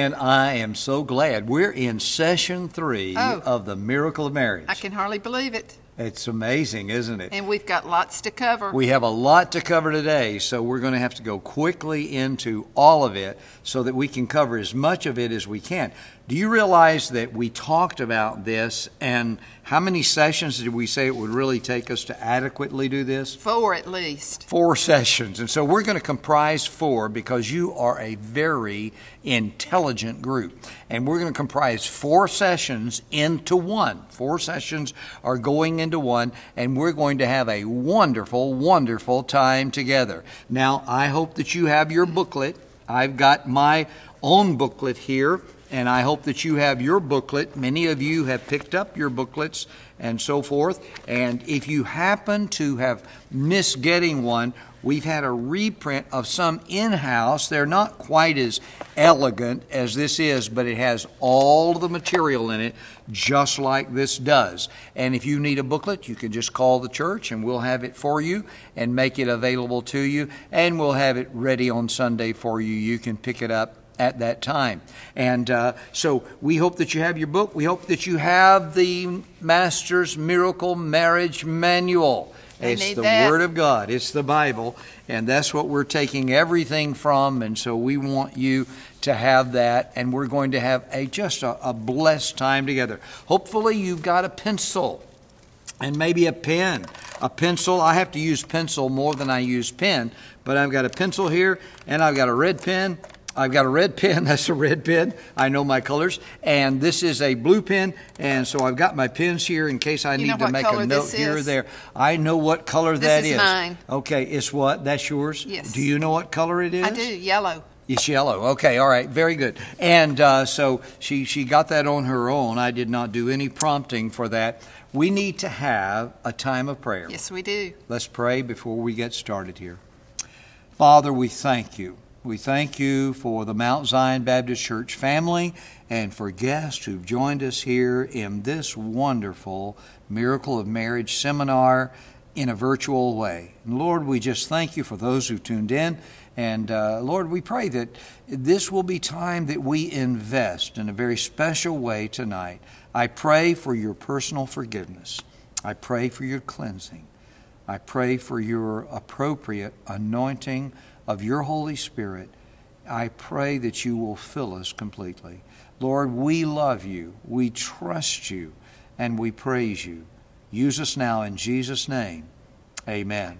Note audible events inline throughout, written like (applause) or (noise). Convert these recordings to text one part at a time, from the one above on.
Joanne, I am so glad we're in session three Oh. of the Miracle of Marriage. I can hardly believe it. It's amazing, isn't it? And we've got lots to cover. We have a lot to cover today, so we're going to have to go quickly into all of it so that we can cover as much of it as we can. Do you realize that we talked about this, and how many sessions did we say it would really take us to adequately do this? Four at least. Four sessions. And so we're going to comprise four because you are a very intelligent group. And we're going to comprise four sessions into one. Four sessions are going into one, and we're going to have a wonderful, wonderful time together. Now, I hope that you have your booklet. I've got my own booklet here. And I hope that you have your booklet. Many of you have picked up your booklets and so forth. And if you happen to have missed getting one, we've had a reprint of some in house. They're not quite as elegant as this is, but it has all the material in it, just like this does. And if you need a booklet, you can just call the church and we'll have it for you and make it available to you. And we'll have it ready on Sunday for you. You can pick it up at that time. And uh, so we hope that you have your book. We hope that you have the Master's Miracle Marriage Manual. It's the that. Word of God, it's the Bible, and that's what we're taking everything from. And so we want you to have that, and we're going to have a just a, a blessed time together. Hopefully, you've got a pencil and maybe a pen. A pencil, I have to use pencil more than I use pen, but I've got a pencil here and I've got a red pen. I've got a red pen, (laughs) that's a red pen. I know my colors. And this is a blue pen, and so I've got my pens here in case I You need to make a note this here or there. I know what color This that is mine. Okay, it's what? That's yours? Yes. Do you know what color it is? I do, yellow. It's yellow. Okay, all right, very good. And uh, so she she got that on her own. I did not do any prompting for that. We need to have a time of prayer. Yes, we do. Let's pray before we get started here. Father, we thank you. We thank you for the Mount Zion Baptist Church family and for guests who've joined us here in this wonderful Miracle of Marriage seminar in a virtual way. And Lord, we just thank you for those who tuned in. And uh, Lord, we pray that this will be time that we invest in a very special way tonight. I pray for your personal forgiveness. I pray for your cleansing. I pray for your appropriate anointing of your Holy Spirit. I pray that you will fill us completely. Lord, we love you, we trust you, and we praise you. Use us now in Jesus' name. Amen.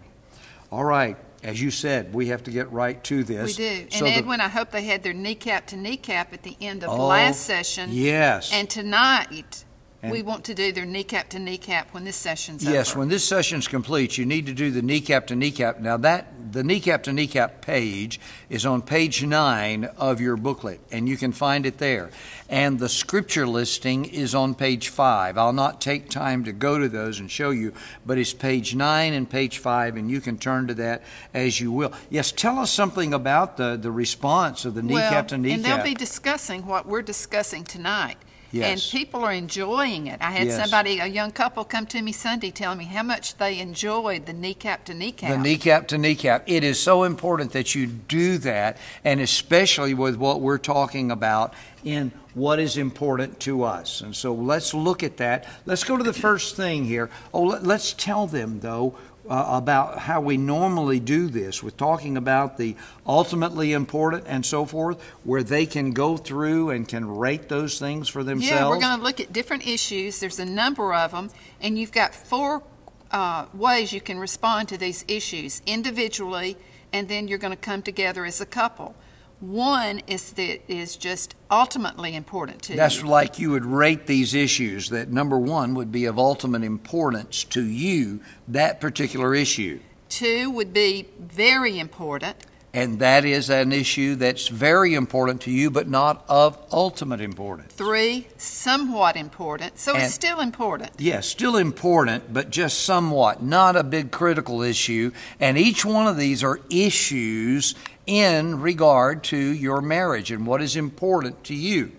All right, as you said, we have to get right to this. We do. And So the- Edwin, I hope they had their kneecap to kneecap at the end of Oh, last session. Yes. And tonight, And- we want to do their kneecap to kneecap when this session's Yes, over. when this session's complete, you need to do the kneecap to kneecap. Now that the kneecap to kneecap page is on page nine of your booklet, and you can find it there. And the scripture listing is on page five. I'll not take time to go to those and show you, but it's page nine and page five, and you can turn to that as you will. Yes, tell us something about the, the response of the kneecap well, to kneecap. And they'll be discussing what we're discussing tonight. Yes. And people are enjoying it. I had Yes. somebody, a young couple, come to me Sunday telling me how much they enjoyed the kneecap to kneecap. The kneecap to kneecap. It is so important that you do that, and especially with what we're talking about in what is important to us. And so let's look at that. Let's go to the first thing here. Oh, let, us tell them, though, uh, about how we normally do this with talking about the ultimately important and so forth, where they can go through and can rate those things for themselves. Yeah, we're going to look at different issues. There's a number of them, and you've got four uh, ways you can respond to these issues individually, and then you're going to come together as a couple. One is that is just ultimately important to you. That's you. like you would rate these issues that number one would be of ultimate importance to you, that particular issue. Two would be very important. And that is an issue that's very important to you, but not of ultimate importance. Three, somewhat important. So And- it's still important. Yes, still important, but just somewhat, not a big critical issue. And each one of these are issues in regard to your marriage and what is important to you.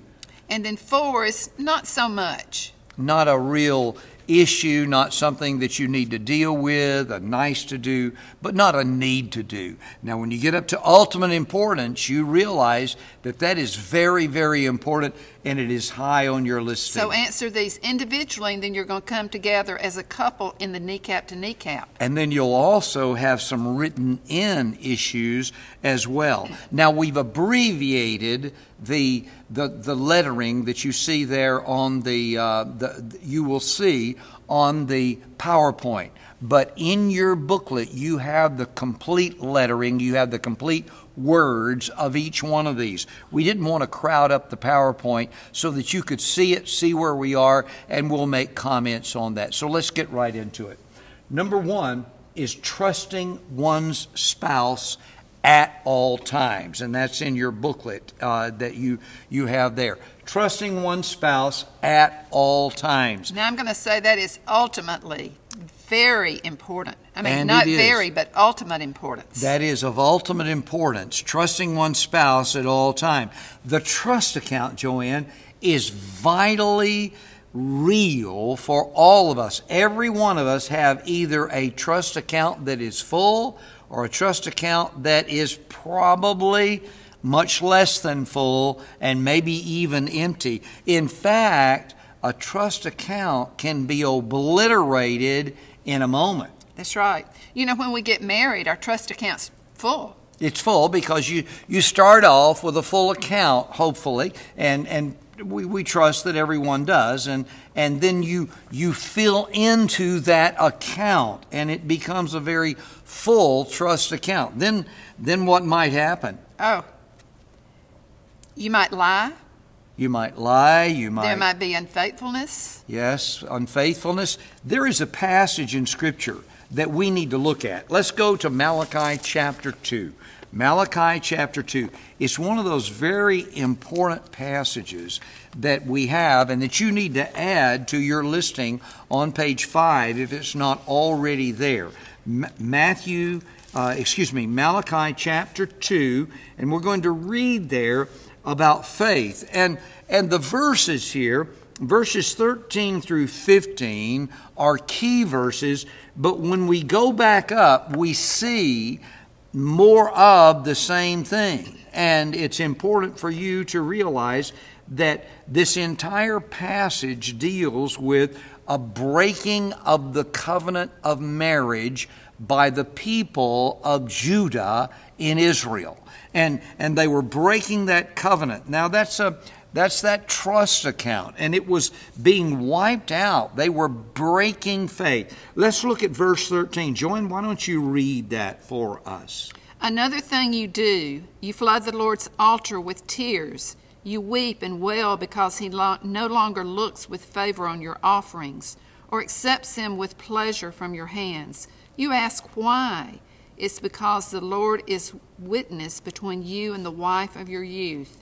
And then four is not so much. Not a real issue, not something that you need to deal with, a nice to do, but not a need to do. Now, when you get up to ultimate importance, you realize that that is very, very important and it is high on your list. So answer these individually, and then you're going to come together as a couple in the kneecap to kneecap. And then you'll also have some written in issues as well. Now, we've abbreviated the, the, the lettering that you see there on the, uh, the, you will see on the PowerPoint. But in your booklet, you have the complete lettering, you have the complete words of each one of these. We didn't want to crowd up the PowerPoint so that you could see it, see where we are, and we'll make comments on that. So let's get right into it. Number one is trusting one's spouse at all times, and that's in your booklet uh, that you you have there. Trusting one spouse at all times. Now I'm going to say that is ultimately very important. I mean, And not very, but ultimate importance. That is of ultimate importance, trusting one spouse at all time. The trust account, Joanne, is vitally real for all of us. Every one of us have either a trust account that is full or a trust account that is probably much less than full and maybe even empty. In fact, a trust account can be obliterated in a moment. That's right. You know, when we get married, our trust account's full. It's full because you, you start off with a full account, hopefully, and, and we, we trust that everyone does, and, and then you, you fill into that account, and it becomes a very full trust account. Then, then what might happen? Oh. You might lie. You might lie, you might. There might be unfaithfulness. Yes, unfaithfulness. There is a passage in Scripture that we need to look at. Let's go to Malachi chapter 2. Malachi chapter 2. It's one of those very important passages that we have and that you need to add to your listing on page 5 if it's not already there. M- Matthew, uh, excuse me, Malachi chapter 2, and we're going to read there about faith. And, and the verses here, verses 13 through 15, are key verses, but when we go back up, we see more of the same thing. And it's important for you to realize that this entire passage deals with a breaking of the covenant of marriage by the people of Judah in Israel. And, and they were breaking that covenant. Now, that's, a, that's that trust account, and it was being wiped out. They were breaking faith. Let's look at verse 13. Joanne, why don't you read that for us? Another thing you do, you flood the Lord's altar with tears. You weep and wail because he lo- no longer looks with favor on your offerings or accepts them with pleasure from your hands. You ask why. It's because the Lord is witness between you and the wife of your youth.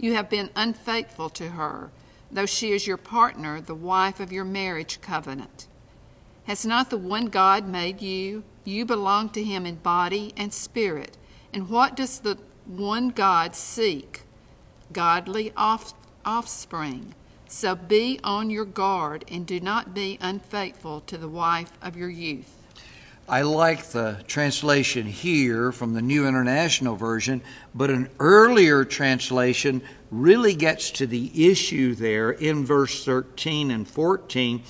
You have been unfaithful to her, though she is your partner, the wife of your marriage covenant. Has not the one God made you? You belong to him in body and spirit. And what does the one God seek? Godly off- offspring. So be on your guard and do not be unfaithful to the wife of your youth. I like the translation here from the New International Version, but an earlier translation really gets to the issue there in verse 13 and 14,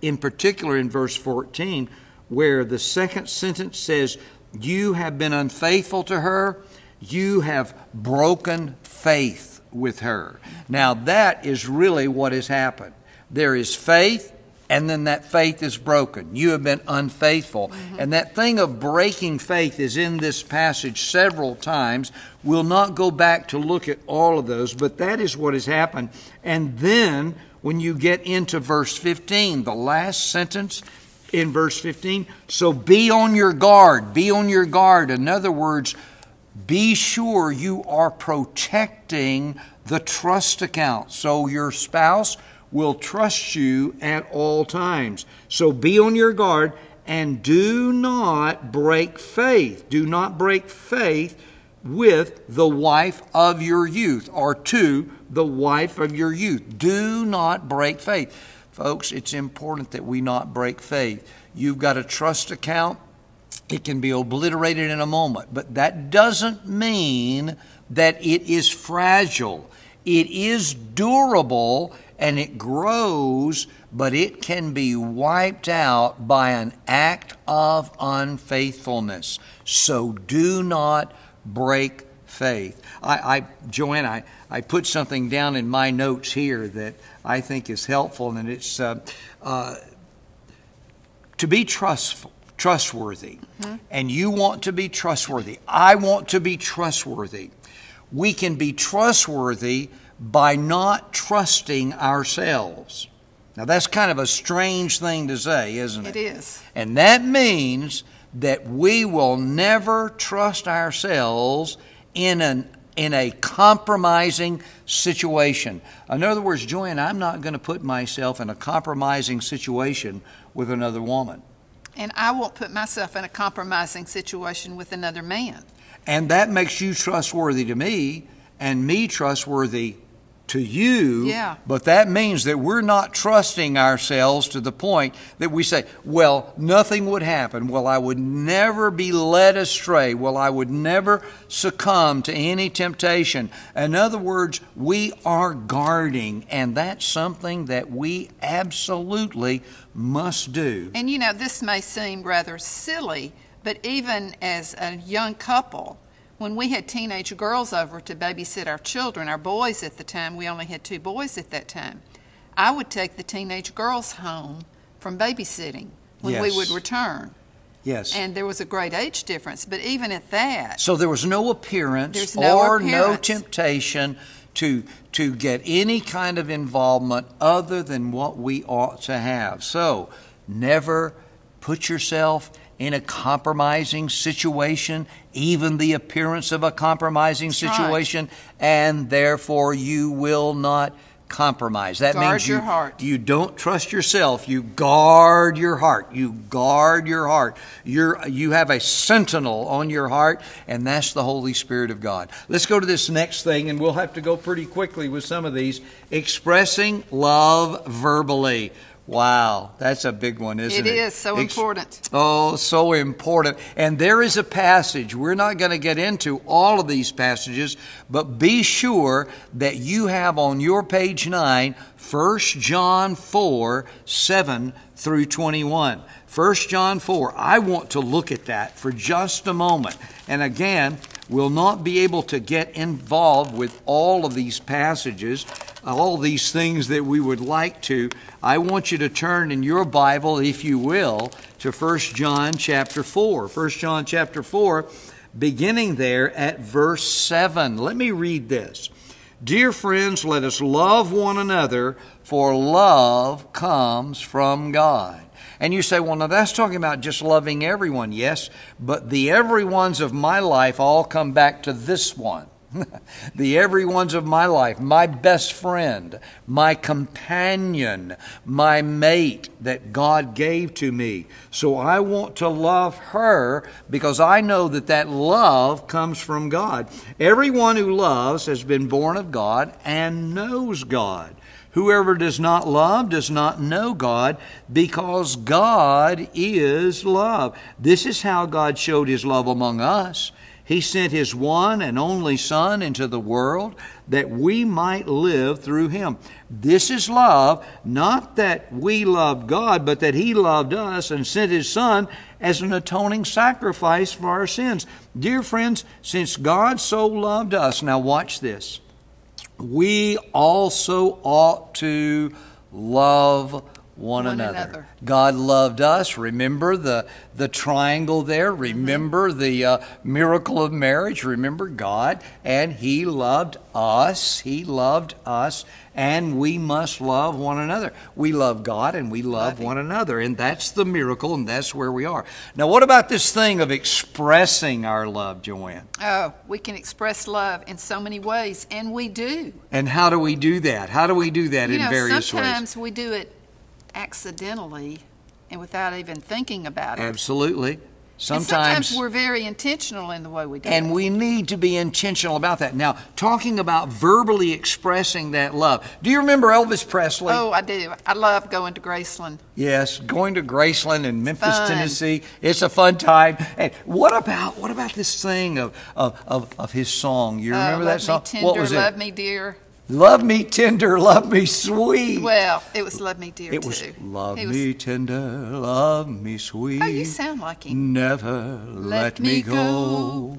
in particular in verse 14, where the second sentence says, You have been unfaithful to her, you have broken faith with her. Now, that is really what has happened. There is faith, and then that faith is broken. You have been unfaithful. Mm-hmm. And that thing of breaking faith is in this passage several times. We'll not go back to look at all of those, but that is what has happened. And then when you get into verse 15, the last sentence in verse 15, so be on your guard. Be on your guard. In other words, be sure you are protecting the trust account. So your spouse will trust you at all times. So be on your guard and do not break faith. Do not break faith with the wife of your youth or to the wife of your youth. Do not break faith. Folks, it's important that we not break faith. You've got a trust account, it can be obliterated in a moment, but that doesn't mean that it is fragile. It is durable and it grows, but it can be wiped out by an act of unfaithfulness. So do not break faith. I, I Joanne, I, I put something down in my notes here that I think is helpful, and it's uh, uh, to be trustful, trustworthy. Mm-hmm. And you want to be trustworthy. I want to be trustworthy. We can be trustworthy by not trusting ourselves. Now, that's kind of a strange thing to say, isn't it? It is. And that means that we will never trust ourselves in an in a compromising situation. In other words, Joanne, I'm not going to put myself in a compromising situation with another woman. And I won't put myself in a compromising situation with another man. And that makes you trustworthy to me and me trustworthy to you. Yeah. But that means that we're not trusting ourselves to the point that we say, well, nothing would happen. Well, I would never be led astray. Well, I would never succumb to any temptation. In other words, we are guarding, and that's something that we absolutely must do. And you know, this may seem rather silly, but even as a young couple, when we had teenage girls over to babysit our children, our boys at the time, we only had two boys at that time, I would take the teenage girls home from babysitting when yes. we would return. Yes. And there was a great age difference, but even at that. So there was no appearance no or appearance. no temptation to to get any kind of involvement other than what we ought to have. So never put yourself in a compromising situation, even the appearance of a compromising That's situation, right. and therefore you will not compromise. That guard means you, your heart. you don't trust yourself. You guard your heart. You guard your heart. You're, you have a sentinel on your heart, and that's the Holy Spirit of God. Let's go to this next thing, and we'll have to go pretty quickly with some of these. Expressing love verbally. Wow, that's a big one, isn't it? It is so Ex- important. Oh, so important. And there is a passage, we're not going to get into all of these passages, but be sure that you have on your page 9 1 John 4 7 through 21. 1 John 4. I want to look at that for just a moment. And again, we'll not be able to get involved with all of these passages, all these things that we would like to. I want you to turn in your Bible, if you will, to 1 John chapter 4. 1 John chapter 4, beginning there at verse 7. Let me read this. Dear friends, let us love one another, for love comes from God. And you say, well, now that's talking about just loving everyone. Yes, but the everyones of my life all come back to this one. (laughs) the every ones of my life, my best friend, my companion, my mate that God gave to me. So I want to love her because I know that that love comes from God. Everyone who loves has been born of God and knows God. Whoever does not love does not know God because God is love. This is how God showed his love among us. He sent His one and only Son into the world that we might live through Him. This is love, not that we loved God, but that He loved us and sent His Son as an atoning sacrifice for our sins. Dear friends, since God so loved us, now watch this, we also ought to love one, one another. another. God loved us. Remember the, the triangle there. Remember mm-hmm. the uh, miracle of marriage. Remember God. And He loved us. He loved us. And we must love one another. We love God and we love one another. And that's the miracle, and that's where we are. Now, what about this thing of expressing our love, Joanne? Oh, we can express love in so many ways, and we do. And how do we do that? How do we do that you in know, various sometimes ways? Sometimes we do it accidentally and without even thinking about it. Absolutely. And sometimes we're very intentional in the way we do And it. we need to be intentional about that. Now, talking about verbally expressing that love. Do you remember Elvis Presley? Oh, I do. I love going to Graceland. Yes, going to Graceland in Memphis, Fun. Tennessee. It's a fun time. And what about what about this thing of of, of, of his song? You Uh, remember love that song? Tender, what was love it? me dear. Love me tender, love me sweet. Well, it was love me dear it too. was love was- me tender, love me sweet. Oh, you sound like him. Never let, me me go. go.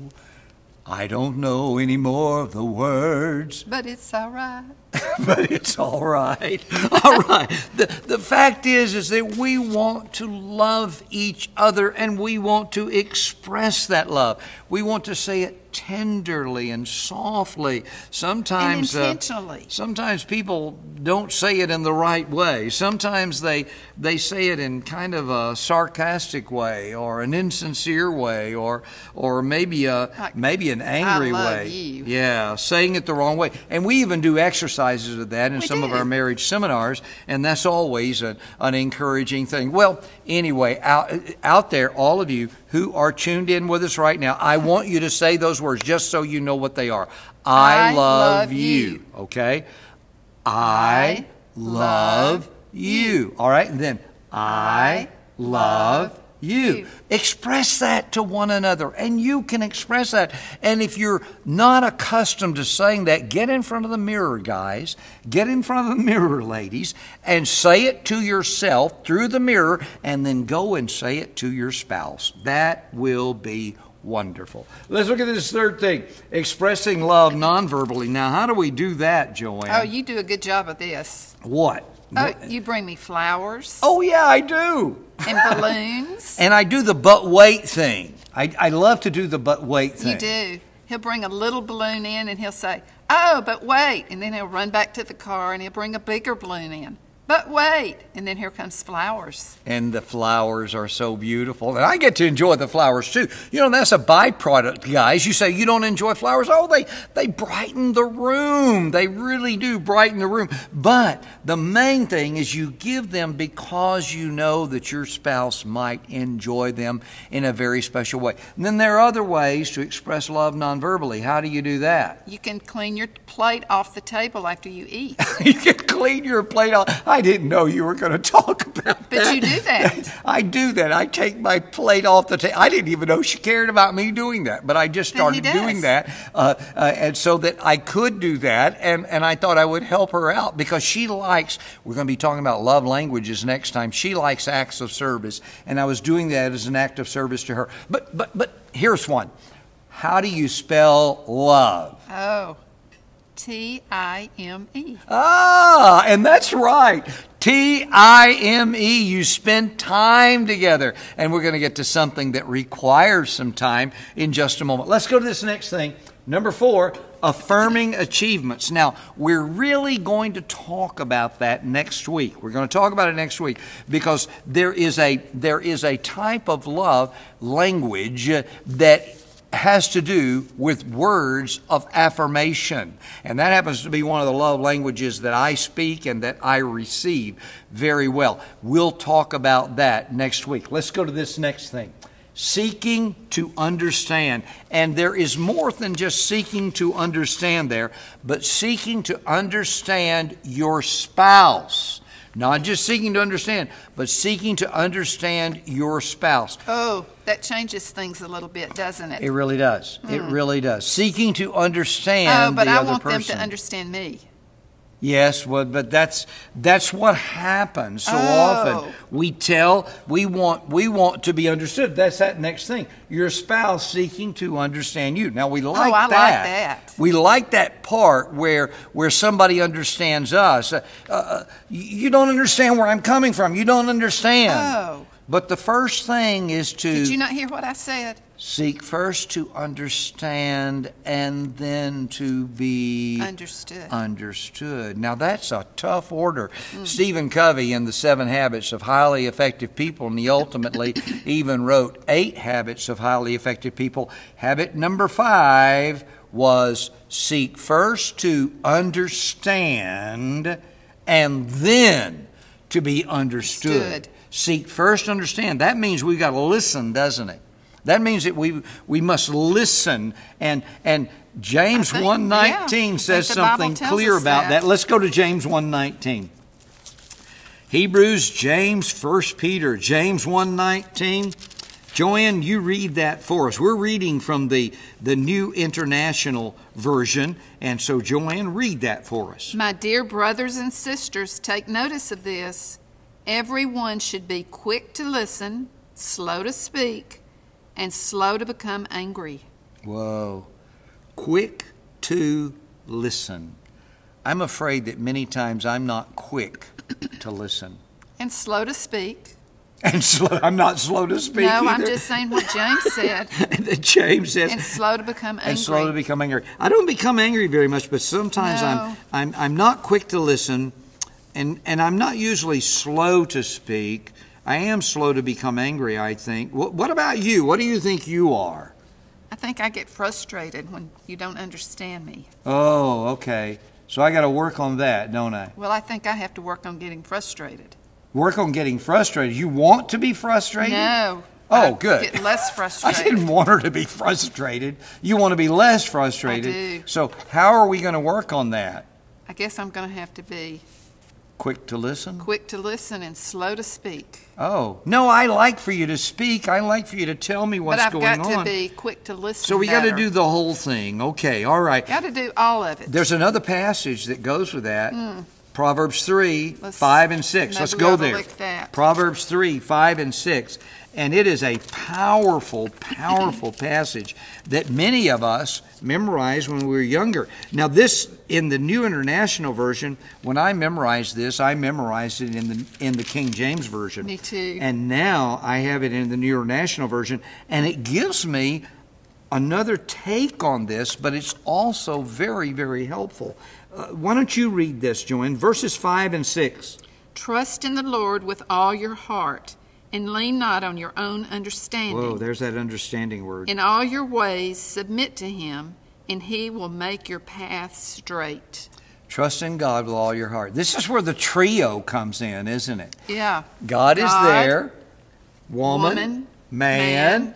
I don't know any more of the words, But it's all right. (laughs) but it's all right. (laughs) All right. The, the fact is, is that we want to love each other and we want to express that love. We want to say it tenderly and softly. Sometimes, And uh, sometimes people don't say it in the right way. Sometimes they they say it in kind of a sarcastic way or an insincere way or or maybe a Like, maybe an angry way. you. Yeah, saying it the wrong way. And we even do exercises of that in We some of our marriage seminars, and that's always a, an encouraging thing. Well, anyway, out, out there, all of you who are tuned in with us right now, I want you to say those words just so you know what they are. I, I love, love you. you. Okay? I love you. All right? And then I love you. you. Express that to one another, and you can express that. And if you're not accustomed to saying that, get in front of the mirror, guys. Get in front of the (laughs) mirror, ladies, and say it to yourself through the mirror, and then go and say it to your spouse. That will be wonderful. Let's look at this third thing expressing love non-verbally. Now, how do we do that, Joanne? Oh, you do a good job of this. what? Oh, you bring me flowers Oh, yeah, I do. and balloons. (laughs) And I do the but wait thing. I, I love to do the but wait thing. You do. He'll bring a little balloon in and he'll say, Oh, but wait. And then he'll run back to the car and he'll bring a bigger balloon in. But wait. And then here comes flowers. And the flowers are so beautiful. And I get to enjoy the flowers too. You know, that's a byproduct, guys. You say you don't enjoy flowers. Oh, they, they brighten the room. They really do brighten the room. But the main thing is you give them because you know that your spouse might enjoy them in a very special way. And then there are other ways to express love non-verbally. How do you do that? You can clean your plate off the table after you eat. (laughs) you can clean your plate off. I didn't know you were going to talk about But that. you do that. (laughs) I do that. I take my plate off the table. I didn't even know she cared about me doing that, but I just started doing that, uh, uh, and so that I could do that, and and I thought I would help her out because she likes. We're going to be talking about love languages next time. She likes acts of service, and I was doing that as an act of service to her. But but but here's one. How do you spell love? Oh, T I M E. Ah, and that's right. T I M E. You spend time together. And we're going to get to something that requires some time in just a moment. Let's go to this next thing. Number four, affirming achievements. Now, we're really going to talk about that next week. We're going to talk about it next week because there is a, there is a type of love language that has to do with words of affirmation. And that happens to be one of the love languages that I speak and that I receive very well. We'll talk about that next week. Let's go to this next thing. Seeking to understand. And there is more than just seeking to understand there, but seeking to understand your spouse. Not just seeking to understand, but seeking to understand your spouse. Oh, that changes things a little bit, doesn't it? It really does. It hmm. really does. Seeking to understand oh, but I want person. them to understand me. Yes, well, but that's that's what happens so Oh. often. We tell we want we want to be understood. That's that next thing. Your spouse seeking to understand you. Now we like Oh, I like that. that. We like that part where where somebody understands us. Uh, uh, you don't understand where I'm coming from. You don't understand. Oh. But the first thing is to Did you not hear what I said? Seek first to understand and then to be Understood. understood. Now that's a tough order. Hmm. Stephen Covey in the Seven Habits of Highly Effective People, and he ultimately (coughs) even wrote Eight Habits of Highly Effective People. Habit number five was seek first to understand and then to be understood. Stood. Seek first understand. That means we've got to listen, doesn't it? That means that we we must listen and and James think- 1:19 yeah, says think the Bible something clear about that. that. Let's go to James 1:19. Hebrews, James, 1 Peter, James 1:19. Joanne, you read that for us. We're reading from the, the New International Version, and so Joanne, read that for us. My dear brothers and sisters, take notice of this. Everyone should be quick to listen, slow to speak, and slow to become angry. Whoa. Quick to listen. I'm afraid that many times I'm not quick to listen. And slow to speak. And slow, I'm not slow to speak. no, I'm just saying what James said. (laughs) and then James says, And slow to become angry. and slow to become angry. I don't become angry very much, but sometimes No. I'm, I'm I'm not quick to listen, and and I'm not usually slow to speak. I am slow to become angry. I think. What, what about you? What do you think you are? I think I get frustrated when you don't understand me. Oh, okay. So I got to work on that, don't I? Well, I think I have to work on getting frustrated. Work on getting frustrated. You want to be frustrated? No. Oh, I good. Get less frustrated. (laughs) I didn't want her to be frustrated. You want to be less frustrated. I do. So how are we going to work on that? I guess I'm going to have to be Quick to listen? quick to listen and slow to speak. Oh, no, I like for you to speak. I like for you to tell me what's but I've going got to be quick to listen. so we got to do the whole thing. Okay, all right. Got to do all of it. There's another passage that goes with that. Proverbs 3, Hmm. Let's- 5 and 6. Let's go there. Proverbs 3, 5 and 6. And it is a powerful, powerful passage that many of us memorized when we were younger. Now, this in the New International Version, when I memorized this, I memorized it in the in the King James Version. Me too. And now I have it in the New International Version, and it gives me another take on this, but it's also very, very helpful. Uh, why don't you read this, Joanne? Verses 5 and 6. Trust in the Lord with all your heart, and lean not on your own understanding. Whoa, there's that understanding word. In all your ways submit to him, and he will make your path straight. Trust in God with all your heart. This is where the trio comes in, isn't it? Yeah. God, is there, woman, woman, man, man.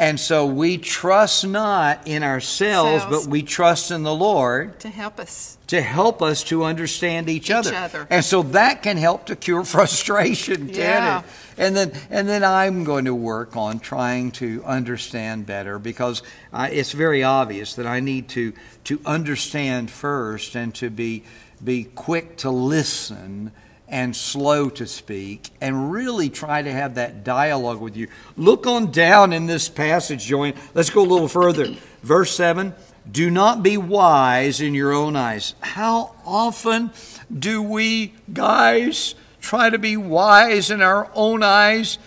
And so we trust not in ourselves, Selves. but we trust in the Lord To help us. to help us to understand each, Each other. other. And so that can help to cure (laughs) frustration, can Yeah. it? And then, and then I'm going to work on trying to understand better because I, it's very obvious that I need to to understand first and to be be quick to listen and slow to speak and really try to have that dialogue with you. Look on down in this passage, Joanne. Let's go a little further. Verse 7 Do not be wise in your own eyes. How often do we guys try to be wise in our own eyes?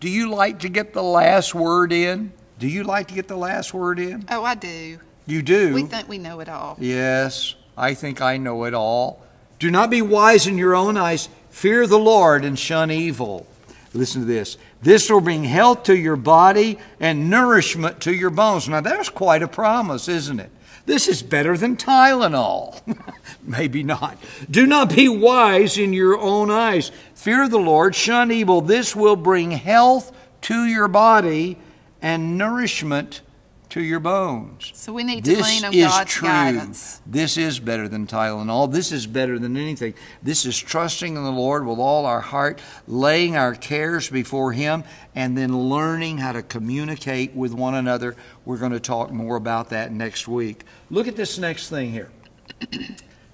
Do you like to get the last word in? Do you like to get the last word in? Oh, I do. You do. We think we know it all. Yes, I think I know it all. Do not be wise in your own eyes. Fear the Lord and shun evil. Listen to this. This will bring health to your body and nourishment to your bones. Now, that's quite a promise, isn't it? This is better than Tylenol. (laughs) Maybe not. Do not be wise in your own eyes. Fear the Lord, shun evil. This will bring health to your body and nourishment to your bones. So we need to lean on is God's true. guidance. This is better than Tylenol. This is better than anything. This is trusting in the Lord with all our heart, laying our cares before Him, and then learning how to communicate with one another. We're going to talk more about that next week. Look at this next thing here. (clears throat)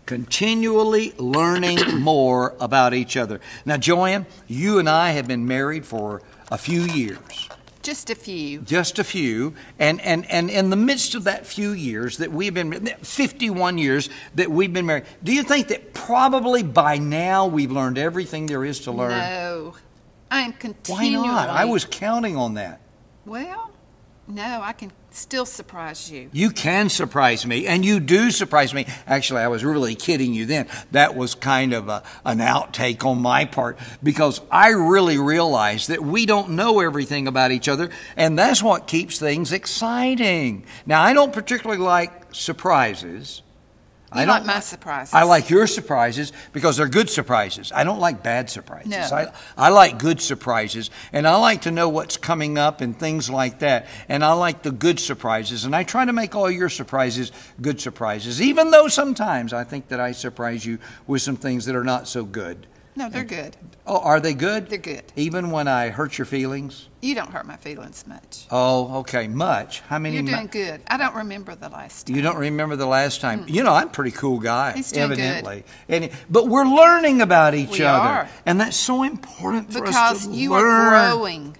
Continually learning (clears throat) more about each other. Now, Joanne, you and I have been married for a few years Just a few. just a few and, and, and in the midst of that few years that we've been 51 years that we've been married do you think that probably by now we've learned everything there is to learn No. I am continuing. why not i was counting on that Well, no, I can still surprise you. you can surprise me and you do surprise me. Actually i was really kidding you then. That was kind of a, an outtake on my part because i really realize that we don't know everything about each other and that's what keeps things exciting. Now i don't particularly like surprises You I like my surprises. I like your surprises because they're good surprises. I don't like bad surprises. No. I, I like good surprises, and I like to know what's coming up and things like that. And I like the good surprises, and I try to make all your surprises good surprises, even though sometimes I think that I surprise you with some things that are not so good. No, they're good. Oh, are they good? They're good. Even when I hurt your feelings? You don't hurt my feelings much. Oh, okay. Much. How many? You're mu- doing good. I don't remember the last time. You don't remember the last time. You know, I'm a pretty cool guy. He's doing good. evidently. And but we're learning about each We other, are. and that's so important for us because you learn. are growing.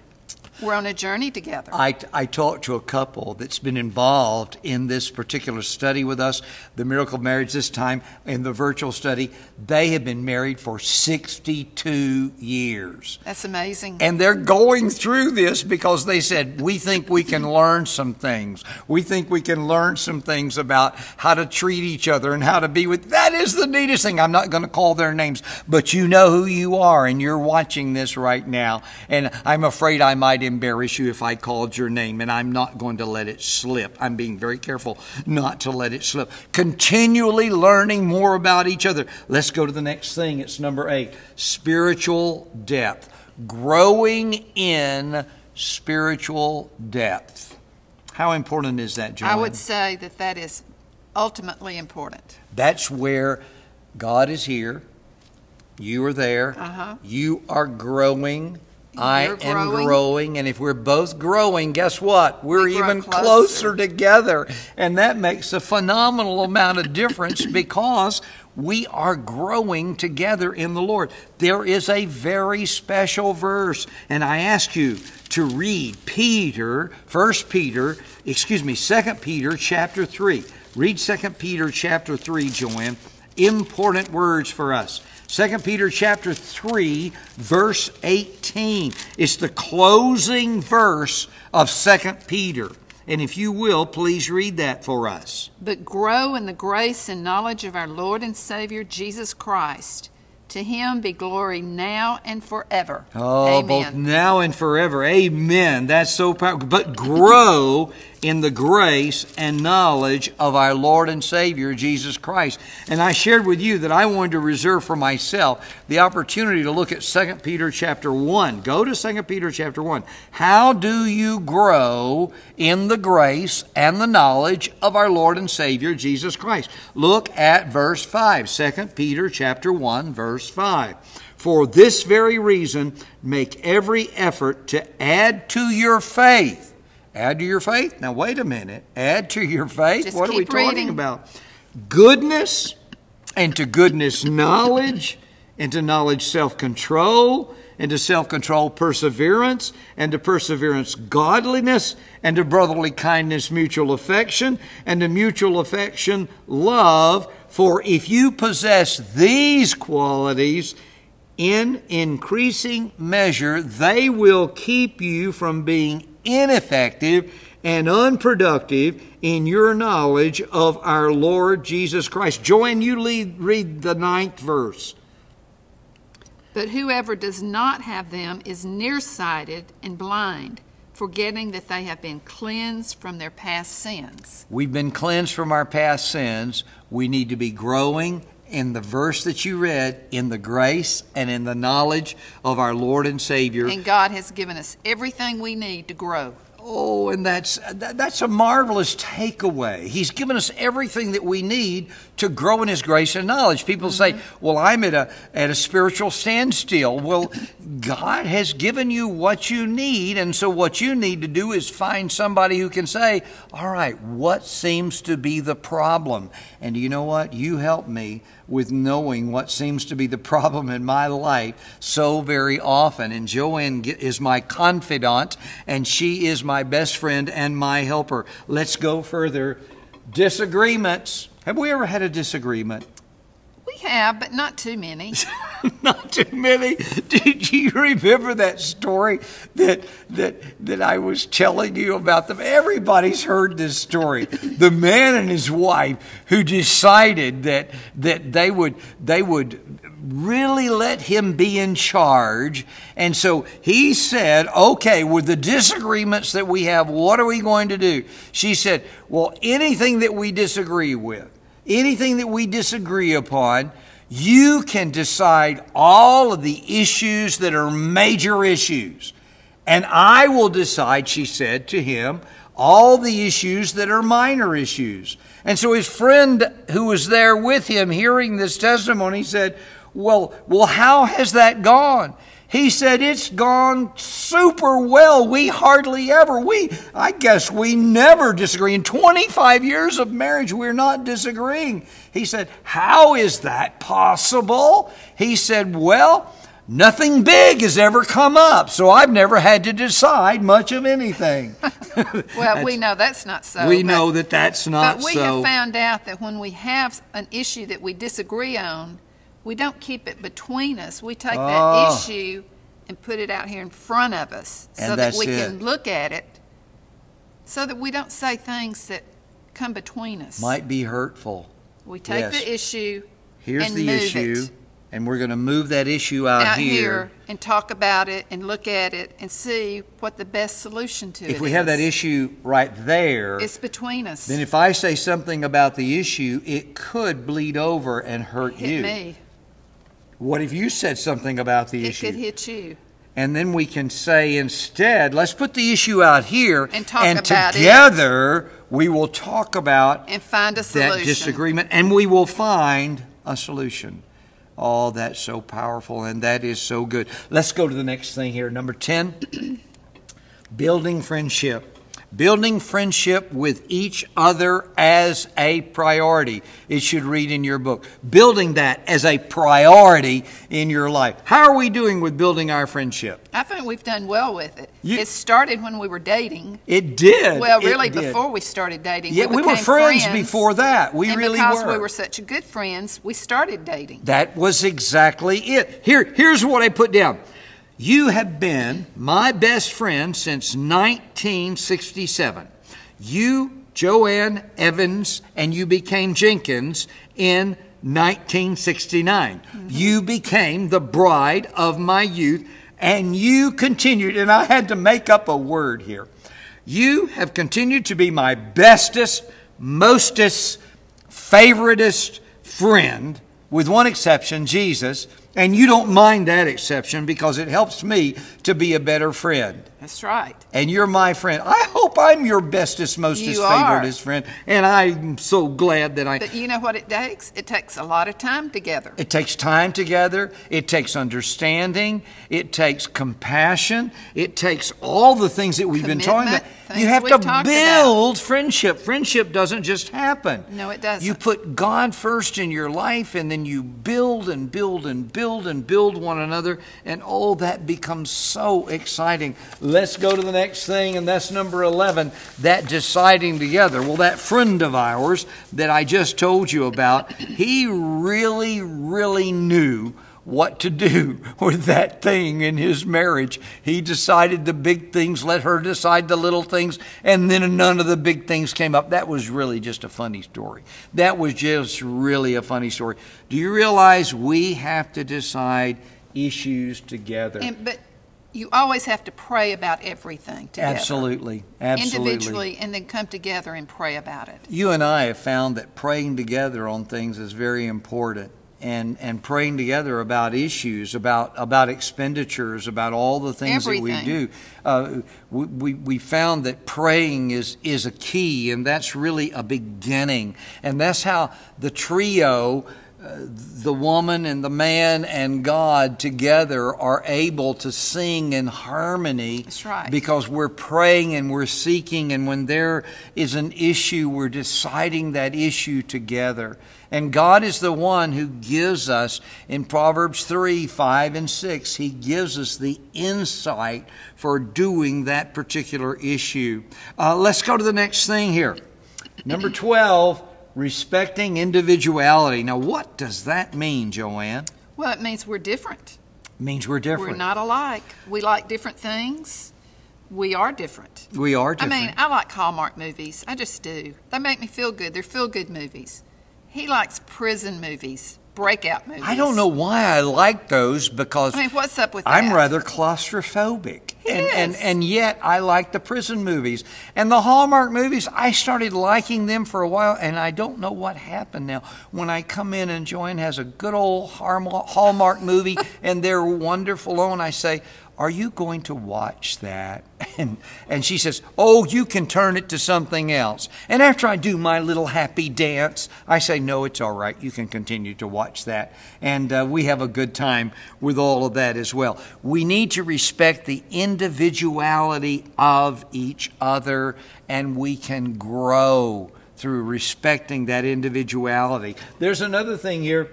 We're on a journey together. I, I talked to a couple that's been involved in this particular study with us, the miracle of marriage this time, in the virtual study. They have been married for 62 years. That's amazing. And they're going through this because they said, We think we can (laughs) learn some things. We think we can learn some things about how to treat each other and how to be with. That is the neatest thing. I'm not going to call their names, but you know who you are, and you're watching this right now. And I'm afraid I might embarrass you if I called your name, and I'm not going to let it slip. I'm being very careful not to let it slip. Continually learning more about each other. Let's go to the next thing. It's number eight spiritual depth growing in spiritual depth. How important is that, Joanne? I would say that that is ultimately important. That's where God is here. You are there. Uh-huh. You are growing. I You're am growing. growing. And if we're both growing, guess what? We're We even closer. closer together. And that makes a phenomenal amount of difference (laughs) because we are growing together in the Lord. There is a very special verse, and I ask you to read Peter, First Peter, excuse me, Second Peter chapter 3. Read Second Peter chapter 3, Joanne. Important words for us. 2 Peter chapter 3 verse 18. It's the closing verse of 2 Peter. And if you will, please read that for us. But grow in the grace and knowledge of our Lord and Savior Jesus Christ. To him be glory now and forever. Oh, Amen. both now and forever. Amen. That's so powerful. But grow in the grace and knowledge of our Lord and Savior, Jesus Christ. And I shared with you that I wanted to reserve for myself the opportunity to look at 2 Peter chapter 1. Go to 2 Peter chapter 1. How do you grow in the grace and the knowledge of our Lord and Savior, Jesus Christ? Look at verse 5. 2 Peter chapter 1, verse 5. For this very reason, make every effort to add to your faith. Add to your faith? Now, wait a minute. Add to your faith? Just what are we keep talking about? Goodness, and to goodness, knowledge, and to knowledge, self control, and to self control, perseverance, and to perseverance, godliness, and to brotherly kindness, mutual affection, and to mutual affection, love. For if you possess these qualities, in increasing measure, they will keep you from being ineffective and unproductive in your knowledge of our Lord Jesus Christ. Joanne you lead, read the ninth verse. But whoever does not have them is nearsighted and blind, forgetting that they have been cleansed from their past sins. We've been cleansed from our past sins. We need to be growing in the verse that you read in the grace and in the knowledge of our Lord and Savior. And God has given us everything we need to grow. Oh, and that's that, that's a marvelous takeaway. He's given us everything that we need to grow in His grace and knowledge. People say, mm-hmm. "Well, I'm at a at a spiritual standstill." Well, God has given you what you need, and so what you need to do is find somebody who can say, "All right, what seems to be the problem?" And you know what? You help me with knowing what seems to be the problem in my life so very often. And Joanne is my confidant, and she is my best friend and my helper. Let's go further. Disagreements. Have we ever had a disagreement? We have, but not too many. (laughs) (laughs) Not too many. (laughs) Did you remember that story that that that I was telling you about them? Everybody's heard this story. The man and his wife who decided that that they would they would really let him be in charge. And so he said, "Okay, with the disagreements that we have, what are we going to do?" She said, "Well, anything that we disagree with, anything that we disagree upon, you can decide all of the issues that are major issues. And I will decide, she said to him, all the issues that are minor issues. And so his friend who was there with him hearing this testimony said, Well, well, how has that gone? He said, It's gone super well. We hardly ever, we, I guess we never disagree. In 25 years of marriage, we're not disagreeing. He said, How is that possible? He said, Well, Nothing big has ever come up, so I've never had to decide much of anything. (laughs) well, we (laughs) know that's not so. We but, know that that's not so. But we so. have found out that when we have an issue that we disagree on, we don't keep it between us. We take oh. that ah. issue and put it out here in front of us so that we it. can look at it so that we don't say things that come between us. Might be hurtful. We take yes. the issue Here's and the move issue. It and we're going to move that issue out, out here. and talk about it and look at it and see what the best solution to it If we have that issue right there, it's between us. Then if I say something about the issue, it could bleed over and hurt hit you. me. What if you said something about the it issue? It could hit you. And then we can say instead, let's put the issue out here and talk and about together it. we will talk about and find a solution. that disagreement and we will find a solution. Oh, that's so powerful and that is so good. Let's go to the next thing here. Number 10 (clears throat) building friendship building friendship with each other as a priority. It should read in your book. Building that as a priority in your life. How are we doing with building our friendship? I think we've done well with it. You, it started when we were dating. It did. Well, really, before we started dating. Yeah, we, we were friends, friends, before that. We and really because were. we were such good friends, we started dating. That was exactly it. Here, here's what I put down. You have been my best friend since 1967. You, Joanne Evans, and you became Jenkins in 1969. Mm-hmm. You became the bride of my youth, and you continued, and I had to make up a word here. You have continued to be my bestest, mostest, favoritist friend, with one exception, Jesus and you don't mind that exception because it helps me to be a better friend. That's right. And you're my friend. I hope I'm your bestest, mostest, favoritest friend. And I'm so glad that I. But you know what it takes? It takes a lot of time together. It takes time together. It takes understanding. It takes compassion. It takes all the things that we've Commitment, been talking about. You have to build about. friendship. Friendship doesn't just happen. No, it doesn't. You put God first in your life, and then you build and build and build and build one another, and all that becomes so exciting. Let's go to the next thing, and that's number 11 that deciding together. Well, that friend of ours that I just told you about, he really, really knew what to do (laughs) with that thing in his marriage. He decided the big things, let her decide the little things, and then none of the big things came up. That was really just a funny story. That was just really a funny story. Do you realize we have to decide issues together? And, but you always have to pray about everything together. Absolutely. Absolutely. Individually, and then come together and pray about it. You and I have found that praying together on things is very important. And, and praying together about issues, about, about expenditures, about all the things Everything. that we do. Uh, we, we, we found that praying is, is a key, and that's really a beginning. And that's how the trio the woman and the man and God together are able to sing in harmony. That's right. Because we're praying and we're seeking, and when there is an issue, we're deciding that issue together. And God is the one who gives us, in Proverbs 3 5 and 6, He gives us the insight for doing that particular issue. Uh, let's go to the next thing here. Number 12 respecting individuality. Now, what does that mean, Joanne? Well, it means we're different. It means we're different. We're not alike. We like different things. We are different. We are different. I mean, I like Hallmark movies. I just do. They make me feel good. They're feel good movies. He likes prison movies, breakout movies. I don't know why I like those because I mean, what's up with I'm that? rather claustrophobic. And, and and yet I like the prison movies and the Hallmark movies. I started liking them for a while, and I don't know what happened now. When I come in and Joanne has a good old Hallmark Hallmark movie (laughs) and they're wonderful on, I say, "Are you going to watch that?" (laughs) And and she says, "Oh, you can turn it to something else." And after I do my little happy dance, I say, "No, it's all right. You can continue to watch that." And uh, we have a good time with all of that as well. We need to respect the individuality of each other, and we can grow through respecting that individuality. There's another thing here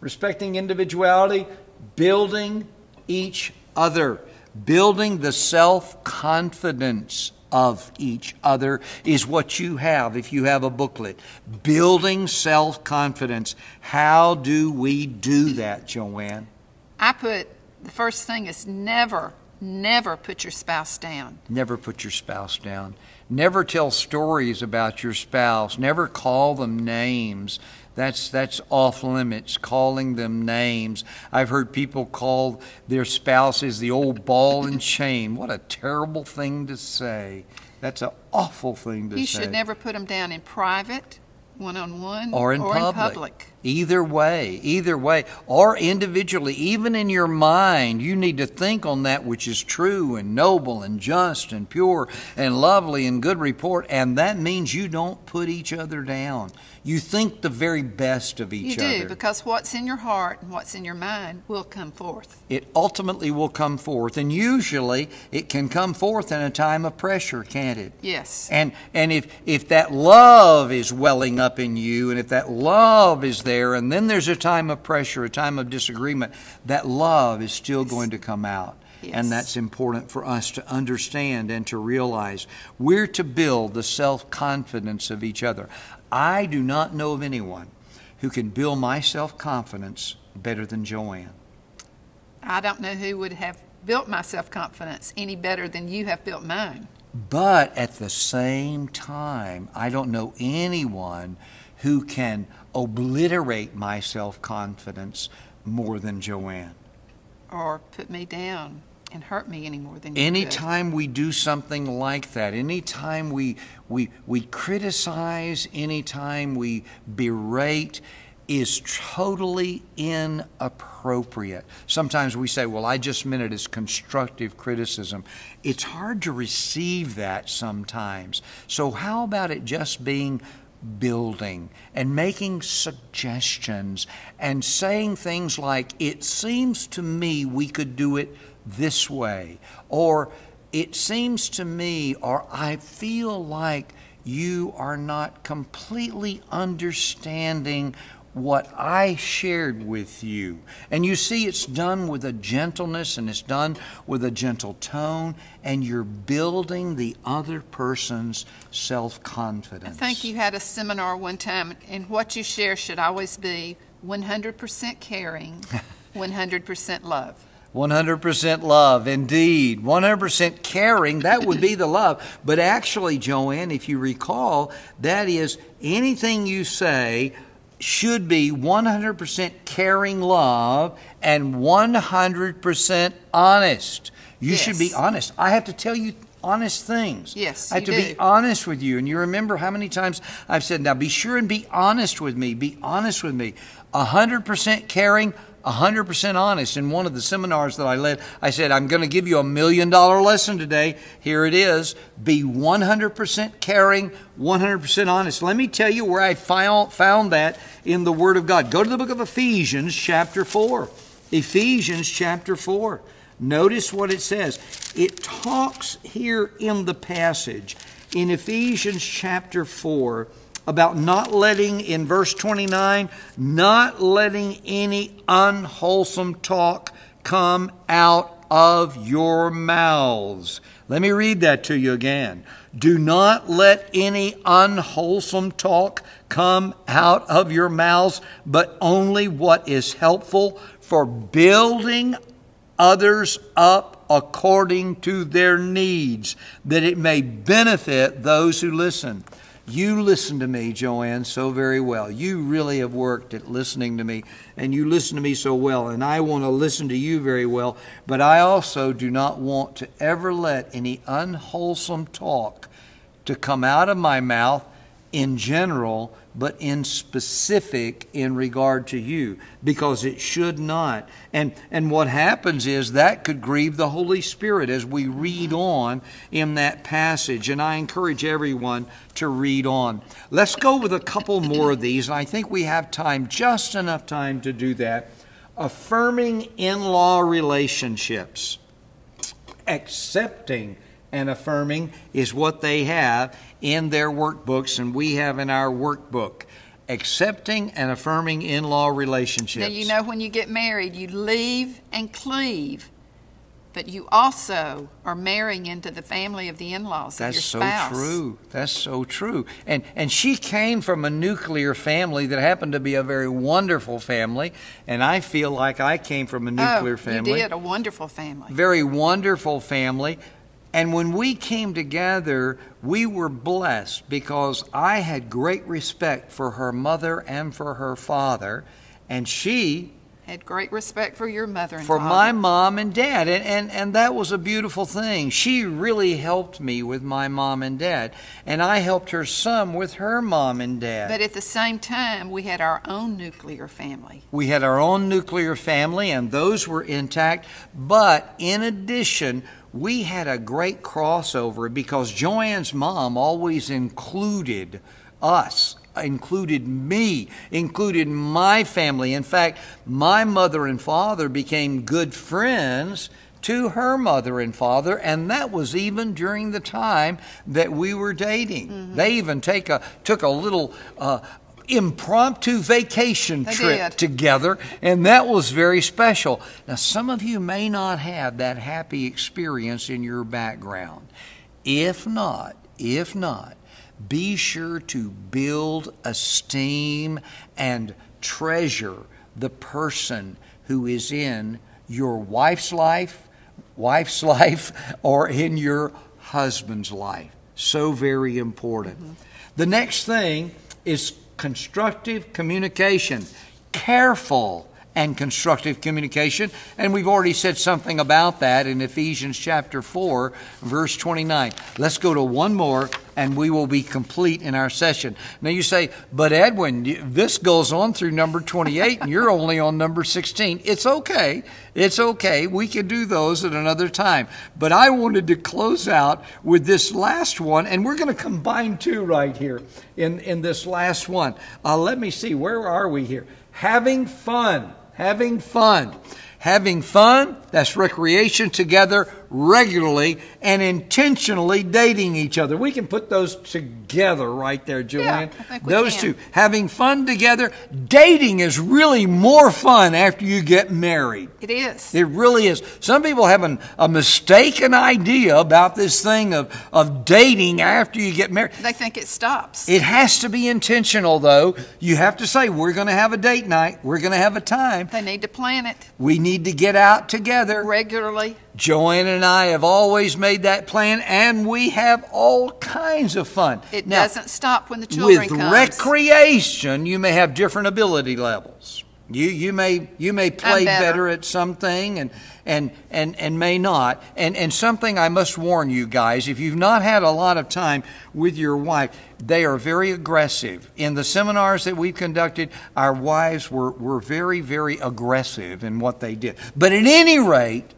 respecting individuality, building each other. Building the self confidence of each other is what you have if you have a booklet. Building self confidence. How do we do that, Joanne? I put the first thing is never, never put your spouse down. Never put your spouse down. Never tell stories about your spouse. Never call them names. That's that's off limits. Calling them names. I've heard people call their spouses the old ball and chain. What a terrible thing to say. That's an awful thing to You say. You should never put them down in private, one on one, or in public. public. Either way, either way, or individually, even in your mind, you need to think on that which is true and noble and just and pure and lovely and good report. And that means you don't put each other down. You think the very best of each other. You other. do, because what's in your heart and what's in your mind will come forth. it ultimately will come forth, and usually it can come forth in a time of pressure, can't it? Yes. And and if if that love is welling up in you, and if that love is there, and then there's a time of pressure, a time of disagreement, that love is still going to come out. Yes. And that's important for us to understand and to realize. We're to build the self confidence of each other. I do not know of anyone who can build my self confidence better than Joanne. I don't know who would have built my self confidence any better than you have built mine. But at the same time, I don't know anyone who can obliterate my self confidence more than Joanne. or put me down and hurt me any more than you could. Anytime we do something like that, anytime we, we, we criticize, anytime we berate, is totally inappropriate. Sometimes we say, well, I just meant it as constructive criticism. It's hard to receive that sometimes. So, how about it just being building and making suggestions and saying things like, it seems to me we could do it this way, or it seems to me, or I feel like you are not completely understanding what I shared with you. And you see, it's done with a gentleness and it's done with a gentle tone, and you're building the other person's self confidence. I think you had a seminar one time, and what you share should always be 100% caring, (laughs) 100% love. 100% love, indeed. 100% caring, that would be the love. But actually, Joanne, if you recall, that is anything you say should be 100% caring love and 100% honest. You should be honest. I have to tell you honest things. Yes, I have to be honest with you. And you remember how many times I've said, now be sure and be honest with me. Be honest with me. 100% caring, 100% honest. In one of the seminars that I led, I said, I'm going to give you a million dollar lesson today. Here it is. Be 100% caring, 100% honest. Let me tell you where I found, that in the Word of God. Go to the book of Ephesians, chapter 4. Ephesians, chapter 4. Notice what it says. It talks here in the passage in Ephesians chapter 4 about not letting, in verse 29, not letting any unwholesome talk come out of your mouths. Let me read that to you again. Do not let any unwholesome talk come out of your mouths, but only what is helpful for building others up according to their needs, that it may benefit those who listen. You listen to me, Joanne, so very well. You really have worked at listening to me, and you listen to me so well, and I want to listen to you very well. But I also do not want to ever let any unwholesome talk to come out of my mouth in general but in specific in regard to you because it should not. And and what happens is that could grieve the holy spirit as we read on in that passage. And i encourage everyone to read on. Let's go with a couple more of these i think we have time just enough time to do that. Affirming in-law relationships. Accepting and affirming is what they have in their workbooks and we have in our workbook. Accepting and affirming in law relationships. Now, you know, when you get married, you leave and cleave, but you also are marrying into the family of the in laws of your spouse. That's so true. That's so true. And and she came from a nuclear family that happened to be a very wonderful family, and I feel like I came from a oh, nuclear oh, family. You did, a wonderful family. Very wonderful family. And when we came together, we were blessed because I had great respect for her mother and for her father, and she had great respect for your mother and for father. my mom and dad and, and and that was a beautiful thing she really helped me with my mom and dad and i helped her some with her mom and dad But at the same time, we had our own nuclear family. we had our own nuclear family and those were intact but in addition we had a great crossover because joanne's mom always included us included me, included my family. In fact, my mother and father became good friends to her mother and father, and that was even during the time that we were dating. Mm-hmm. They even take a took a little. Uh, impromptu vacation They trip did. together and that was very special now some of you may not have that happy experience in your background if not if not be sure to build esteem and treasure the person who is in your wife's life, wife's (laughs) life, or in your husband's life. So very important. Mm-hmm. The next thing is constructive communication. Careful and constructive communication. And we've already said something about that in Ephesians chapter 4, verse 29. Let's go to one more and we will be complete in our session. Now you say, but Edwin, this goes on through number 28 and you're only on number 16. It's okay. It's okay. We can do those at another time. But I wanted to close out with this last one and we're going to combine two right here in, in this last one. Uh, let me see, where are we here? Having fun having fun. Having fun, that's recreation together regularly and intentionally dating each other. We can put those together right there, Joanne. We those can. two. Having fun together. Dating is really more fun after you get married. It is. It really is. Some people have an, a mistaken idea about this thing of, of dating after you get married. They think it stops. It has to be intentional, though. You have to say, we're going to have a date night. We're going to have a time. They need to plan it We need to get out together. regularly. Joanne and I have always made that plan, and we have all kinds of fun. It Now, doesn't stop when the children come. with comes. recreation, you may have different ability levels. You you may you may play better. better. at something and and and and may not. And and something I must warn you guys, if you've not had a lot of time with your wife, they are very aggressive. In the seminars that we've conducted, our wives were were very very aggressive in what they did. But at any rate,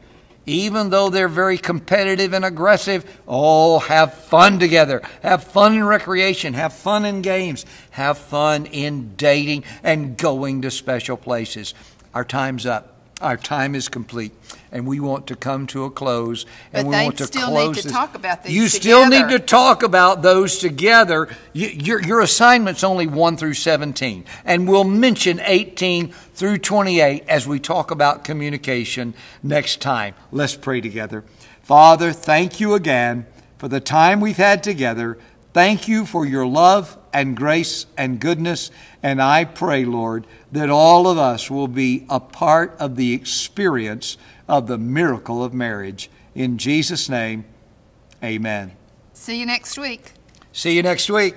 even though they're very competitive and aggressive, oh, have fun together. Have fun in recreation. Have fun in games. Have fun in dating and going to special places. Our time's up. Our time is complete, and we want to come to a close. And But we want to still need to this. talk about these You still need to talk about those together. You, your, your assignment's only 1 through 17, and we'll mention 18 through 28 as we talk about communication next time. Let's pray together. Father, thank you again for the time we've had together. Thank you for your love and grace and goodness. And I pray, Lord, that all of us will be a part of the experience of the miracle of marriage. In Jesus' name, amen. See you next week. See you next week.